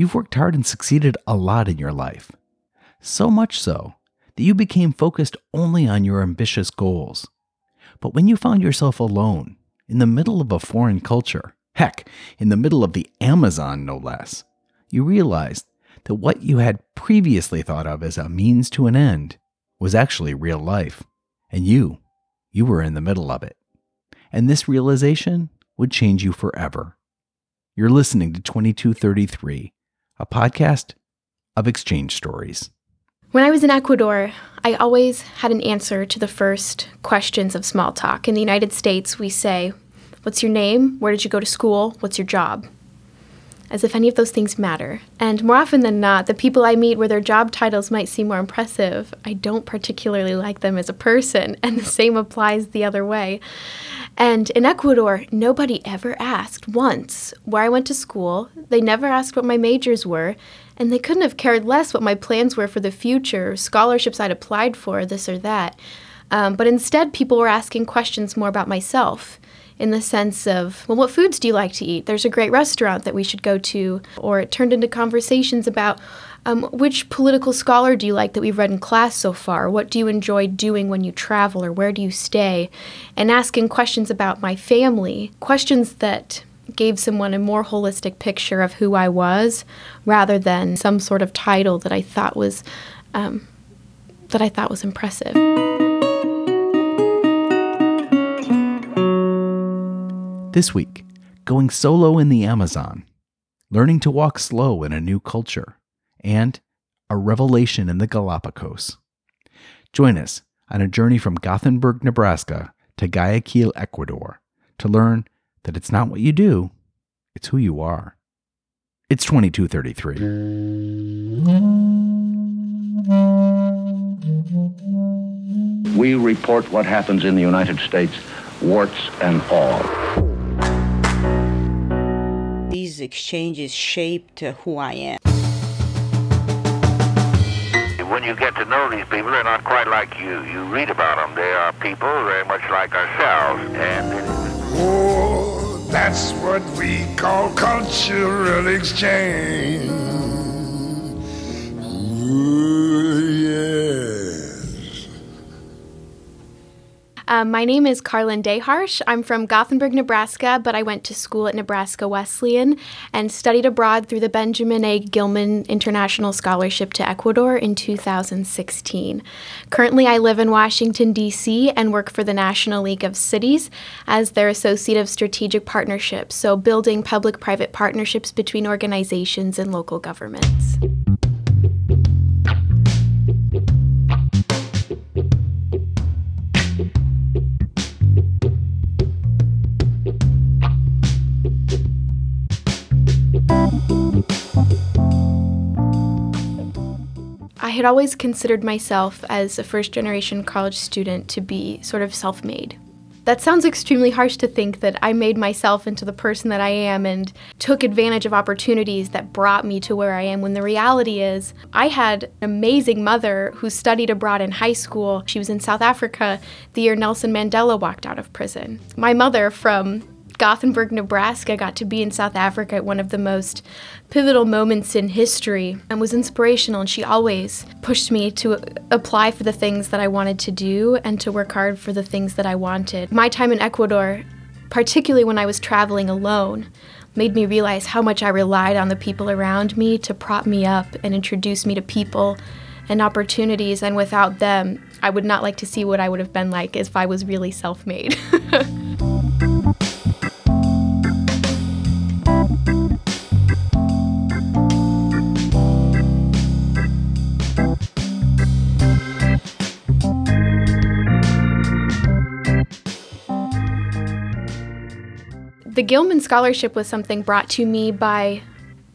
You've worked hard and succeeded a lot in your life. So much so that you became focused only on your ambitious goals. But when you found yourself alone, in the middle of a foreign culture, heck, in the middle of the Amazon no less, you realized that what you had previously thought of as a means to an end was actually real life. And you, you were in the middle of it. And this realization would change you forever. You're listening to 2233, a podcast of exchange stories. When I was in Ecuador, I always had an answer to the first questions of small talk. In the United States, we say, What's your name? Where did you go to school? What's your job? As if any of those things matter. And more often than not, the people I meet where their job titles might seem more impressive, I don't particularly like them as a person, and the same applies the other way. And in Ecuador, nobody ever asked once where I went to school. They never asked what my majors were, and they couldn't have cared less what my plans were for the future, scholarships I'd applied for, this or that. Um, but instead, people were asking questions more about myself in the sense of, well, what foods do you like to eat? There's a great restaurant that we should go to. Or it turned into conversations about um, which political scholar do you like that we've read in class so far? What do you enjoy doing when you travel, or where do you stay? And asking questions about my family, questions that gave someone a more holistic picture of who I was, rather than some sort of title that I thought was um, that I thought was impressive. This week, going solo in the Amazon, learning to walk slow in a new culture, and a revelation in the Galapagos. Join us on a journey from Gothenburg, Nebraska to Guayaquil, Ecuador, to learn that it's not what you do, it's who you are. It's 2233. We report what happens in the United States, warts and all these exchanges shaped who I am. When you get to know these people, they're not quite like you. You read about them. They are people very much like ourselves. And oh, that's what we call cultural exchange. Um, my name is Carlin Daharsh. I'm from Gothenburg, Nebraska, but I went to school at Nebraska Wesleyan and studied abroad through the Benjamin A. Gilman International Scholarship to Ecuador in 2016. Currently, I live in Washington, D.C., and work for the National League of Cities as their Associate of Strategic Partnerships, so building public private partnerships between organizations and local governments. Had always considered myself as a first generation college student to be sort of self made. That sounds extremely harsh to think that I made myself into the person that I am and took advantage of opportunities that brought me to where I am when the reality is I had an amazing mother who studied abroad in high school. She was in South Africa the year Nelson Mandela walked out of prison. My mother from Gothenburg, Nebraska, got to be in South Africa at one of the most pivotal moments in history and was inspirational. And she always pushed me to apply for the things that I wanted to do and to work hard for the things that I wanted. My time in Ecuador, particularly when I was traveling alone, made me realize how much I relied on the people around me to prop me up and introduce me to people and opportunities. And without them, I would not like to see what I would have been like if I was really self made. The Gilman Scholarship was something brought to me by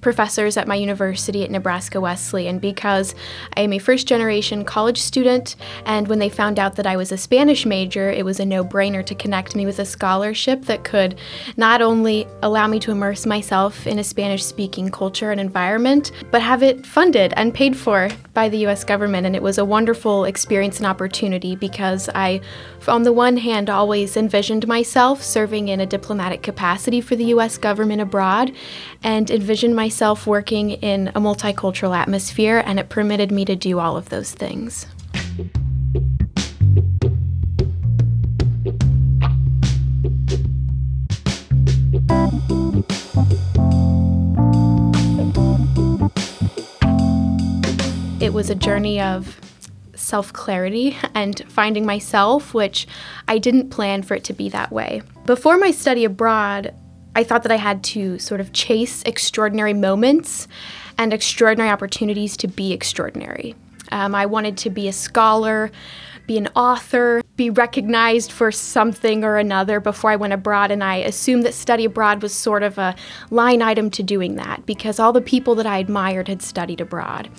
professors at my university at Nebraska Wesleyan because I am a first generation college student, and when they found out that I was a Spanish major, it was a no brainer to connect me with a scholarship that could not only allow me to immerse myself in a Spanish speaking culture and environment, but have it funded and paid for by the US government, and it was a wonderful experience and opportunity because I, on the one hand, always envisioned myself serving in a diplomatic capacity for the US government abroad and envisioned myself working in a multicultural atmosphere, and it permitted me to do all of those things. It was a journey of self clarity and finding myself, which I didn't plan for it to be that way. Before my study abroad, I thought that I had to sort of chase extraordinary moments and extraordinary opportunities to be extraordinary. Um, I wanted to be a scholar, be an author, be recognized for something or another before I went abroad, and I assumed that study abroad was sort of a line item to doing that because all the people that I admired had studied abroad.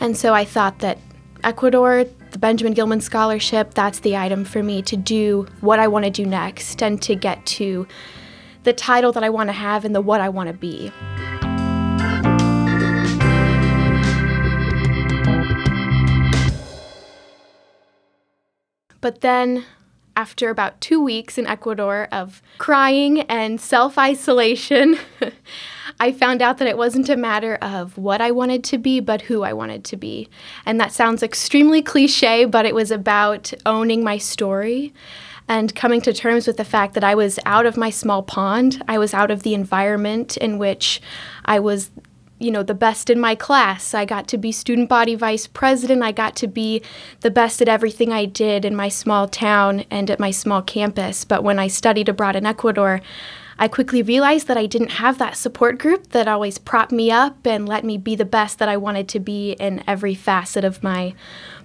And so I thought that Ecuador, the Benjamin Gilman Scholarship, that's the item for me to do what I want to do next and to get to the title that I want to have and the what I want to be. But then, after about two weeks in Ecuador of crying and self isolation, I found out that it wasn't a matter of what I wanted to be, but who I wanted to be. And that sounds extremely cliche, but it was about owning my story and coming to terms with the fact that I was out of my small pond. I was out of the environment in which I was you know the best in my class. I got to be student body vice president. I got to be the best at everything i did in my small town and at my small campus. But when i studied abroad in ecuador i quickly realized that i didn't have that support group that always propped me up and let me be the best that i wanted to be in every facet of my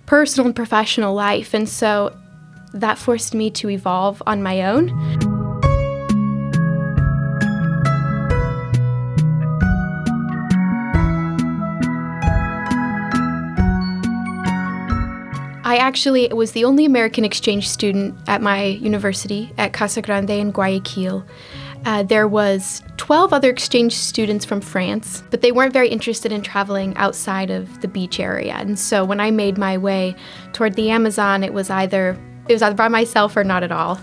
personal and professional life. And so that forced me to evolve on my own I actually was the only American exchange student at my university at Casa Grande in Guayaquil. Uh, there was 12 other exchange students from France, but they weren't very interested in traveling outside of the beach area. And so when I made my way toward the Amazon, it was either it was either by myself or not at all.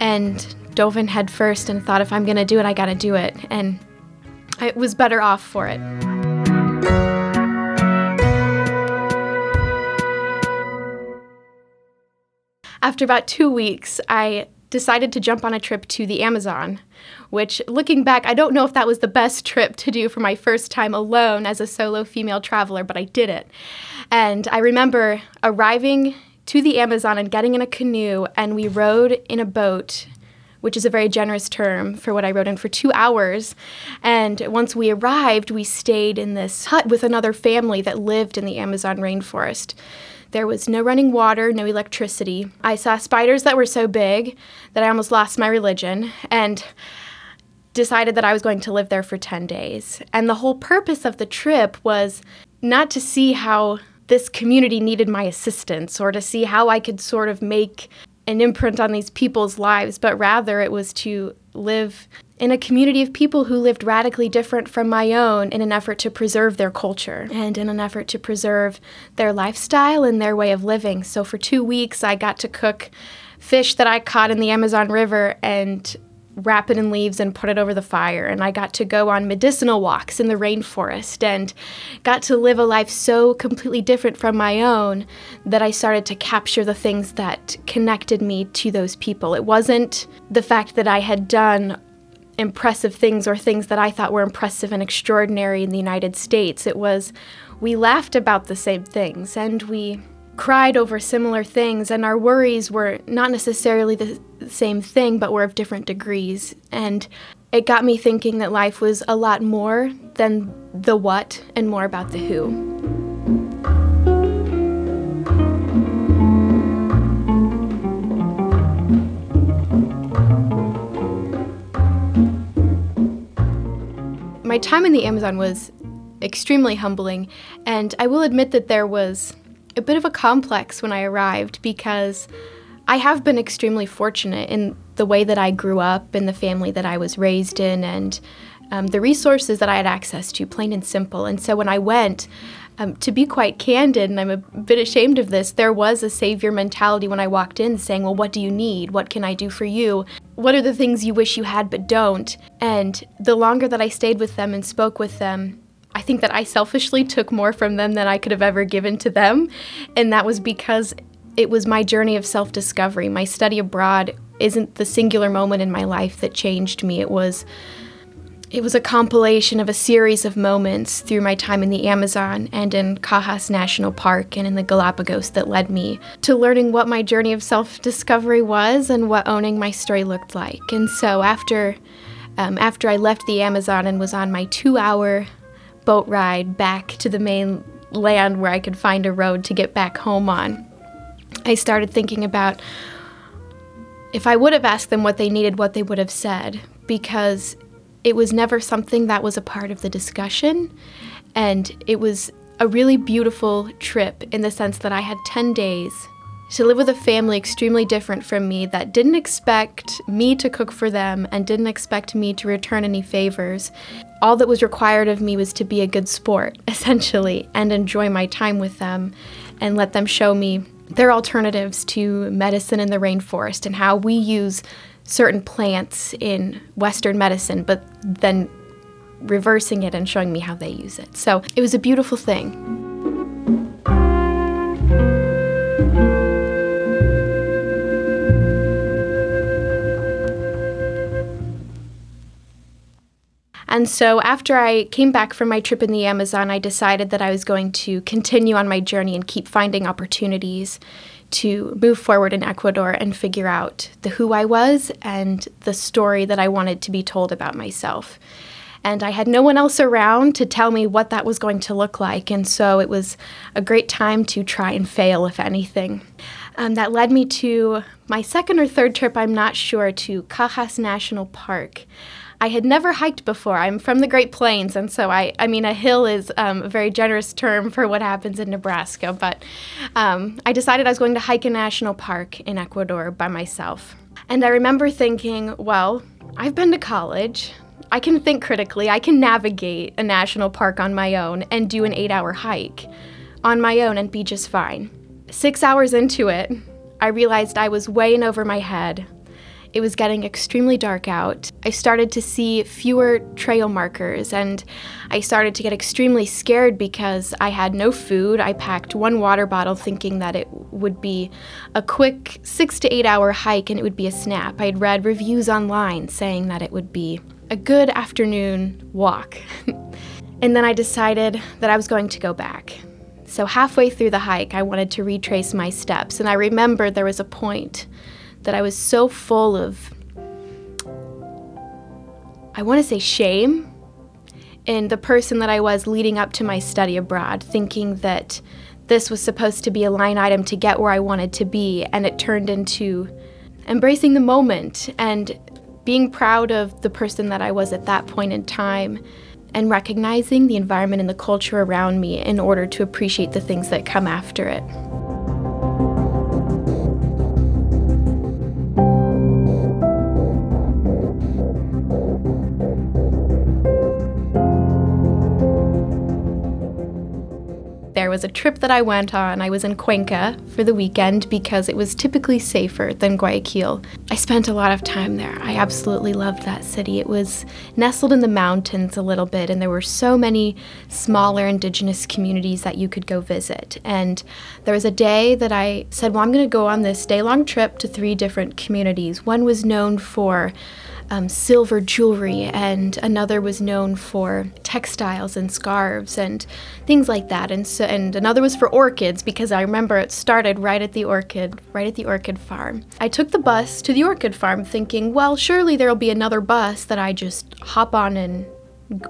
And dove in head first and thought if I'm going to do it, I got to do it. And I was better off for it. After about two weeks, I decided to jump on a trip to the Amazon, which, looking back, I don't know if that was the best trip to do for my first time alone as a solo female traveler, but I did it. And I remember arriving to the Amazon and getting in a canoe, and we rode in a boat. Which is a very generous term for what I rode in for two hours. And once we arrived, we stayed in this hut with another family that lived in the Amazon rainforest. There was no running water, no electricity. I saw spiders that were so big that I almost lost my religion and decided that I was going to live there for 10 days. And the whole purpose of the trip was not to see how this community needed my assistance or to see how I could sort of make an imprint on these people's lives, but rather it was to live in a community of people who lived radically different from my own in an effort to preserve their culture and in an effort to preserve their lifestyle and their way of living. So for two weeks, I got to cook fish that I caught in the Amazon River and wrap it in leaves and put it over the fire. And I got to go on medicinal walks in the rainforest and got to live a life so completely different from my own that I started to capture the things that connected me to those people. It wasn't the fact that I had done impressive things or things that I thought were impressive and extraordinary in the United States. It was we laughed about the same things and we cried over similar things, and our worries were not necessarily the same thing, but were of different degrees. And it got me thinking that life was a lot more than the what and more about the who. My time in the Amazon was extremely humbling, and I will admit that there was a bit of a complex when I arrived because I have been extremely fortunate in the way that I grew up, in the family that I was raised in, and um, the resources that I had access to, plain and simple. And so when I went, Um, to be quite candid, and I'm a bit ashamed of this, there was a savior mentality when I walked in saying, Well, what do you need? What can I do for you? What are the things you wish you had but don't? And the longer that I stayed with them and spoke with them, I think that I selfishly took more from them than I could have ever given to them. And that was because it was my journey of self discovery. My study abroad isn't the singular moment in my life that changed me. It was it was a compilation of a series of moments through my time in the Amazon and in Cajas National Park and in the Galapagos that led me to learning what my journey of self discovery was and what owning my story looked like. And so after, um, after I left the Amazon and was on my two hour boat ride back to the main land where I could find a road to get back home on, I started thinking about if I would have asked them what they needed, what they would have said, because it was never something that was a part of the discussion. And it was a really beautiful trip in the sense that I had 10 days to live with a family extremely different from me that didn't expect me to cook for them and didn't expect me to return any favors. All that was required of me was to be a good sport, essentially, and enjoy my time with them and let them show me their alternatives to medicine in the rainforest and how we use certain plants in Western medicine, but then reversing it and showing me how they use it. So it was a beautiful thing. And so, after I came back from my trip in the Amazon, I decided that I was going to continue on my journey and keep finding opportunities to move forward in Ecuador and figure out the who I was and the story that I wanted to be told about myself. And I had no one else around to tell me what that was going to look like. And so it was a great time to try and fail, if anything. Um, that led me to my second or third trip, I'm not sure, to Cajas National Park. I had never hiked before. I'm from the Great Plains, and so I, I mean, a hill is um, a very generous term for what happens in Nebraska. But um, I decided I was going to hike a national park in Ecuador by myself. And I remember thinking, well, I've been to college. I can think critically. I can navigate a national park on my own and do an eight hour hike on my own and be just fine. Six hours into it, I realized I was way in over my head. It was getting extremely dark out. I started to see fewer trail markers and I started to get extremely scared because I had no food. I packed one water bottle thinking that it would be a quick six to eight hour hike and it would be a snap. I had read reviews online saying that it would be a good afternoon walk. and then I decided that I was going to go back. So, halfway through the hike, I wanted to retrace my steps, and I remembered there was a point that I was so full of, I want to say shame in the person that I was leading up to my study abroad, thinking that this was supposed to be a line item to get where I wanted to be, and it turned into embracing the moment and being proud of the person that I was at that point in time and recognizing the environment and the culture around me in order to appreciate the things that come after it. There was a trip that I went on. I was in Cuenca for the weekend because it was typically safer than Guayaquil. I spent a lot of time there. I absolutely loved that city. It was nestled in the mountains a little bit, and there were so many smaller indigenous communities that you could go visit. And there was a day that I said, Well, I'm going to go on this day long trip to three different communities. One was known for um, silver jewelry, and another was known for textiles and scarves and things like that. And so, and another was for orchids because I remember it started right at the orchid, right at the orchid farm. I took the bus to the orchid farm, thinking, well, surely there'll be another bus that I just hop on and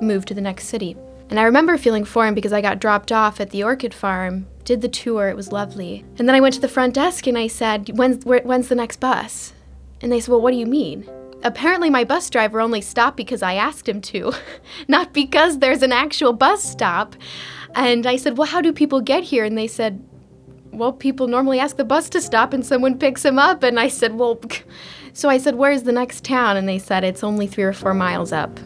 move to the next city. And I remember feeling foreign because I got dropped off at the orchid farm, did the tour, it was lovely. And then I went to the front desk and I said, when's, when's the next bus? And they said, well, what do you mean? Apparently my bus driver only stopped because I asked him to, not because there's an actual bus stop. And I said, Well, how do people get here? And they said, Well, people normally ask the bus to stop and someone picks them up. And I said, Well, so I said, Where's the next town? And they said, It's only three or four miles up.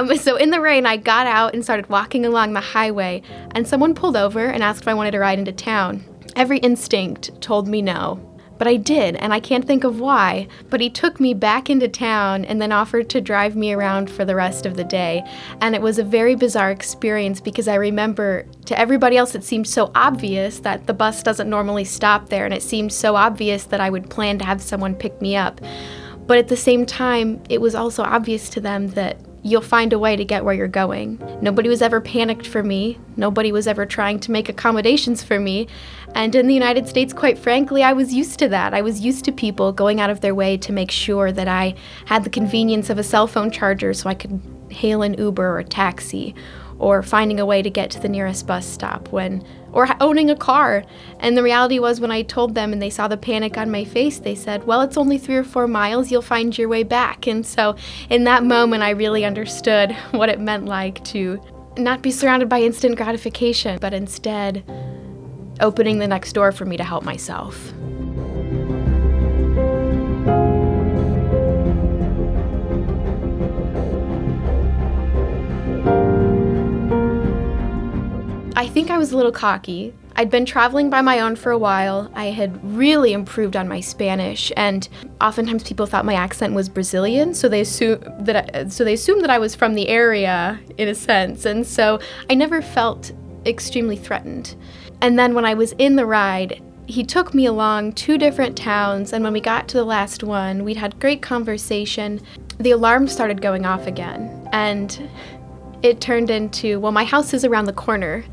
Um, so in the rain, I got out and started walking along the highway, and someone pulled over and asked if I wanted to ride into town. Every instinct told me no. But I did, and I can't think of why. But he took me back into town and then offered to drive me around for the rest of the day. And it was a very bizarre experience because I remember to everybody else it seemed so obvious that the bus doesn't normally stop there, and it seemed so obvious that I would plan to have someone pick me up. But at the same time, it was also obvious to them that you'll find a way to get where you're going. Nobody was ever panicked for me. Nobody was ever trying to make accommodations for me. And in the United States, quite frankly, I was used to that. I was used to people going out of their way to make sure that I had the convenience of a cell phone charger so I could hail an Uber or a taxi or finding a way to get to the nearest bus stop when or owning a car. And the reality was when i told them and they saw the panic on my face they said well it's only 3 or 4 miles. You'll find your way back. And so in that moment i really understood what it meant like to not be surrounded by instant gratification but instead opening the next door for me to help myself I think I was a little cocky. I'd been traveling by my own for a while. I had really improved on my Spanish, and oftentimes people thought my accent was Brazilian, so they assumed that I, so they assumed that I was from the area in a sense, and so I never felt extremely threatened. And then when I was in the ride, he took me along two different towns, and when we got to the last one, we'd had great conversation. The alarm started going off again, and it turned into, well, my house is around the corner.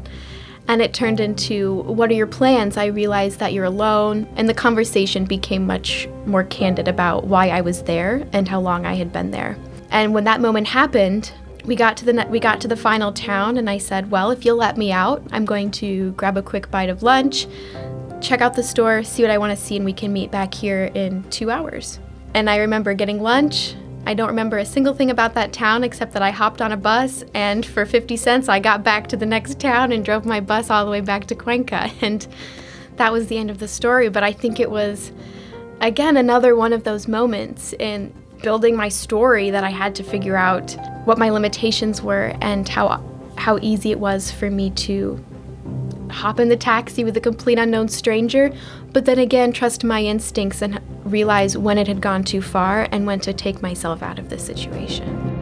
And it turned into, what are your plans? I realized that you're alone. And the conversation became much more candid about why I was there and how long I had been there. And when that moment happened, we got to the we got to the final town and I said, "Well, if you'll let me out, I'm going to grab a quick bite of lunch, check out the store, see what I want to see and we can meet back here in 2 hours." And I remember getting lunch, I don't remember a single thing about that town except that I hopped on a bus and for 50 cents I got back to the next town and drove my bus all the way back to Cuenca. And that was the end of the story. But I think it was, again, another one of those moments in building my story that I had to figure out what my limitations were and how, how easy it was for me to hop in the taxi with a complete unknown stranger, but then again, trust my instincts and realize when it had gone too far and when to take myself out of the situation.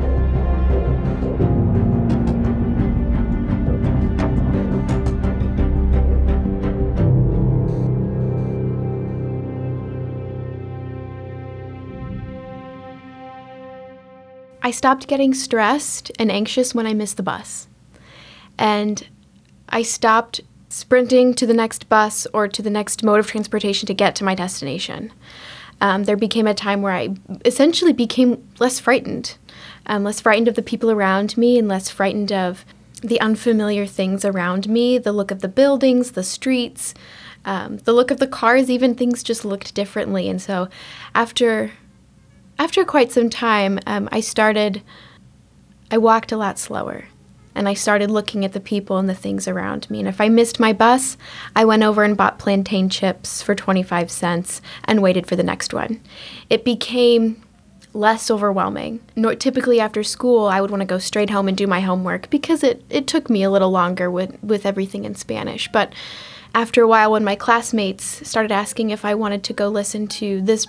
I stopped getting stressed and anxious when I missed the bus. And I stopped sprinting to the next bus or to the next mode of transportation to get to my destination. Um, there became a time where I essentially became less frightened, um, less frightened of the people around me, and less frightened of the unfamiliar things around me the look of the buildings, the streets, um, the look of the cars, even things just looked differently. And so after after quite some time, um, I started, I walked a lot slower and I started looking at the people and the things around me. And if I missed my bus, I went over and bought plantain chips for 25 cents and waited for the next one. It became less overwhelming. Nor, typically after school, I would want to go straight home and do my homework because it, it took me a little longer with, with everything in Spanish. But after a while, when my classmates started asking if I wanted to go listen to this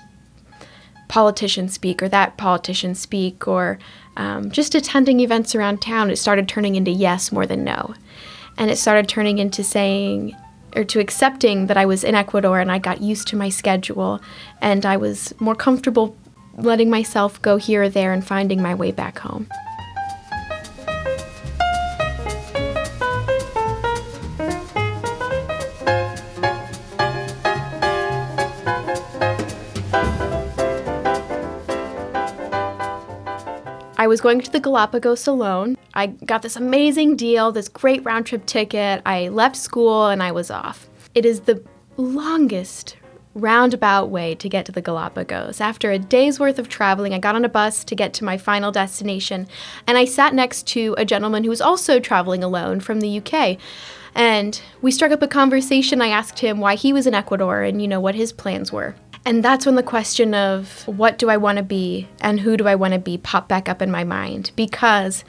politician speak or that politician speak or um, just attending events around town, it started turning into yes more than no. And it started turning into saying, or to accepting that I was in Ecuador and I got used to my schedule and I was more comfortable letting myself go here or there and finding my way back home. I was going to the Galapagos alone. I got this amazing deal, this great round trip ticket. I left school and I was off. It is the longest roundabout way to get to the Galapagos. After a day's worth of traveling, I got on a bus to get to my final destination, and I sat next to a gentleman who was also traveling alone from the UK. And we struck up a conversation. I asked him why he was in Ecuador and, you know, what his plans were. And that's when the question of what do I want to be and who do I want to be popped back up in my mind because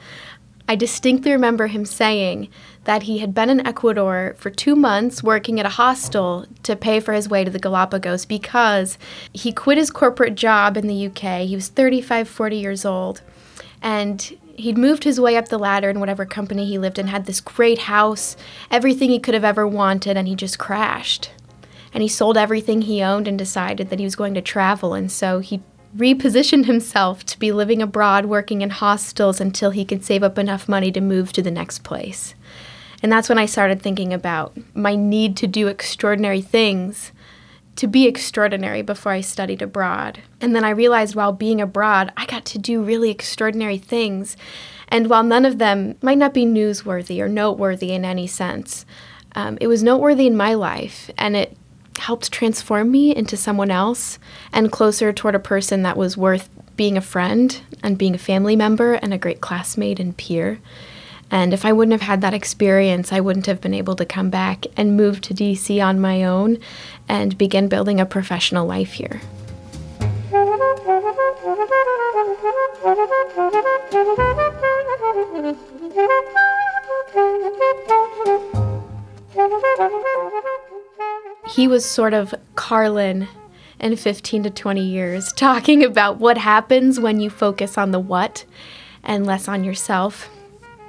I distinctly remember him saying that he had been in Ecuador for two months working at a hostel to pay for his way to the Galapagos because he quit his corporate job in the UK. He was 35, 40 years old. And he'd moved his way up the ladder in whatever company he lived in, had this great house, everything he could have ever wanted, and he just crashed and he sold everything he owned and decided that he was going to travel. And so he repositioned himself to be living abroad, working in hostels until he could save up enough money to move to the next place. And that's when I started thinking about my need to do extraordinary things, to be extraordinary before I studied abroad. And then I realized while being abroad, I got to do really extraordinary things. And while none of them might not be newsworthy or noteworthy in any sense, um, it was noteworthy in my life, and it helped transform me into someone else and closer toward a person that was worth being a friend and being a family member and a great classmate and peer. And if I wouldn't have had that experience, I wouldn't have been able to come back and move to DC on my own and begin building a professional life here. he was sort of Carlin in 15 to 20 years, talking about what happens when you focus on the what and less on yourself.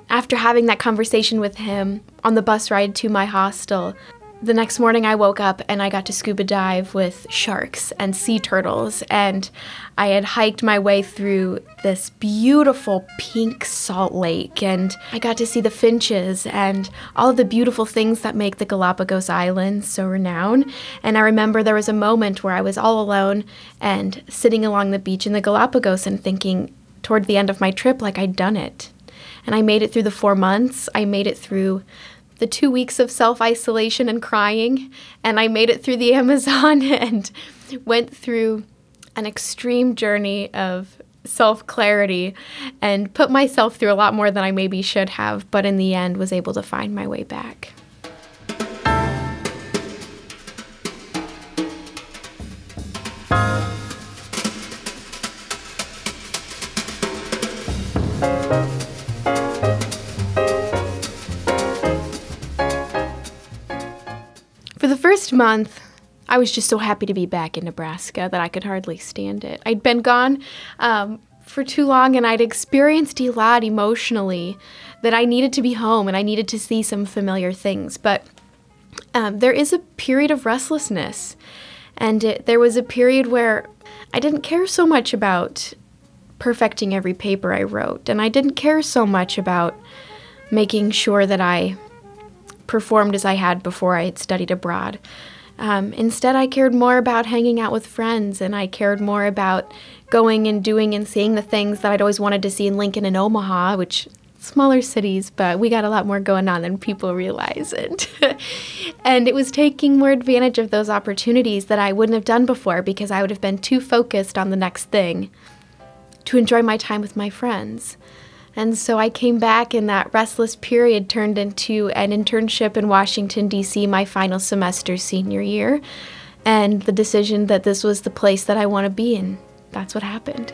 After having that conversation with him on the bus ride to my hostel, the next morning I woke up and I got to scuba dive with sharks and sea turtles and I had hiked my way through this beautiful pink salt lake and I got to see the finches and all of the beautiful things that make the Galapagos Islands so renowned. And I remember there was a moment where I was all alone and sitting along the beach in the Galapagos and thinking toward the end of my trip like I'd done it. And I made it through the 4 months. I made it through the two weeks of self isolation and crying, and I made it through the Amazon and went through an extreme journey of self clarity and put myself through a lot more than I maybe should have, but in the end was able to find my way back. First month, I was just so happy to be back in Nebraska that I could hardly stand it. I'd been gone um, for too long and I'd experienced a lot emotionally that I needed to be home and I needed to see some familiar things. But um, there is a period of restlessness. And it, there was a period where I didn't care so much about perfecting every paper I wrote. And I didn't care so much about making sure that I performed as I had before I had studied abroad. Um, instead, I cared more about hanging out with friends and I cared more about going and doing and seeing the things that I'd always wanted to see in Lincoln and Omaha, which smaller cities, but we got a lot more going on than people realize. And, and it was taking more advantage of those opportunities that I wouldn't have done before because I would have been too focused on the next thing to enjoy my time with my friends. And so I came back, and that restless period turned into an internship in Washington, D.C., my final semester senior year, and the decision that this was the place that I want to be in. That's what happened.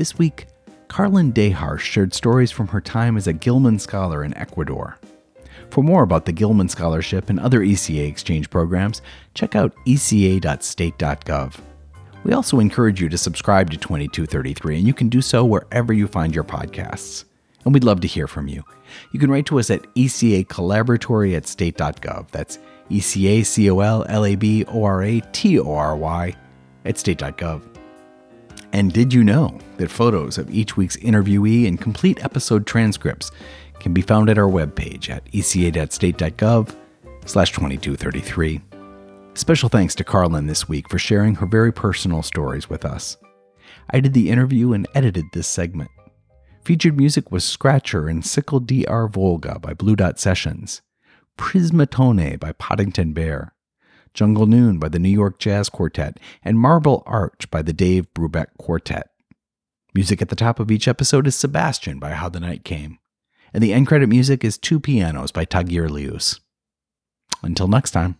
This week, Carlin Daharsh shared stories from her time as a Gilman Scholar in Ecuador. For more about the Gilman Scholarship and other ECA exchange programs, check out eca.state.gov. We also encourage you to subscribe to 2233, and you can do so wherever you find your podcasts. And we'd love to hear from you. You can write to us at ECA Collaboratory at state.gov. That's E C A C O L L A B O R A T O R Y at state.gov. And did you know that photos of each week's interviewee and complete episode transcripts can be found at our webpage at eca.state.gov slash 2233. Special thanks to Carlin this week for sharing her very personal stories with us. I did the interview and edited this segment. Featured music was Scratcher and Sickle DR Volga by Blue Dot Sessions, Prismatone by Poddington Bear, Jungle Noon by the New York Jazz Quartet, and Marble Arch by the Dave Brubeck Quartet. Music at the top of each episode is Sebastian by How the Night Came, and the end credit music is Two Pianos by Tagir Lius. Until next time.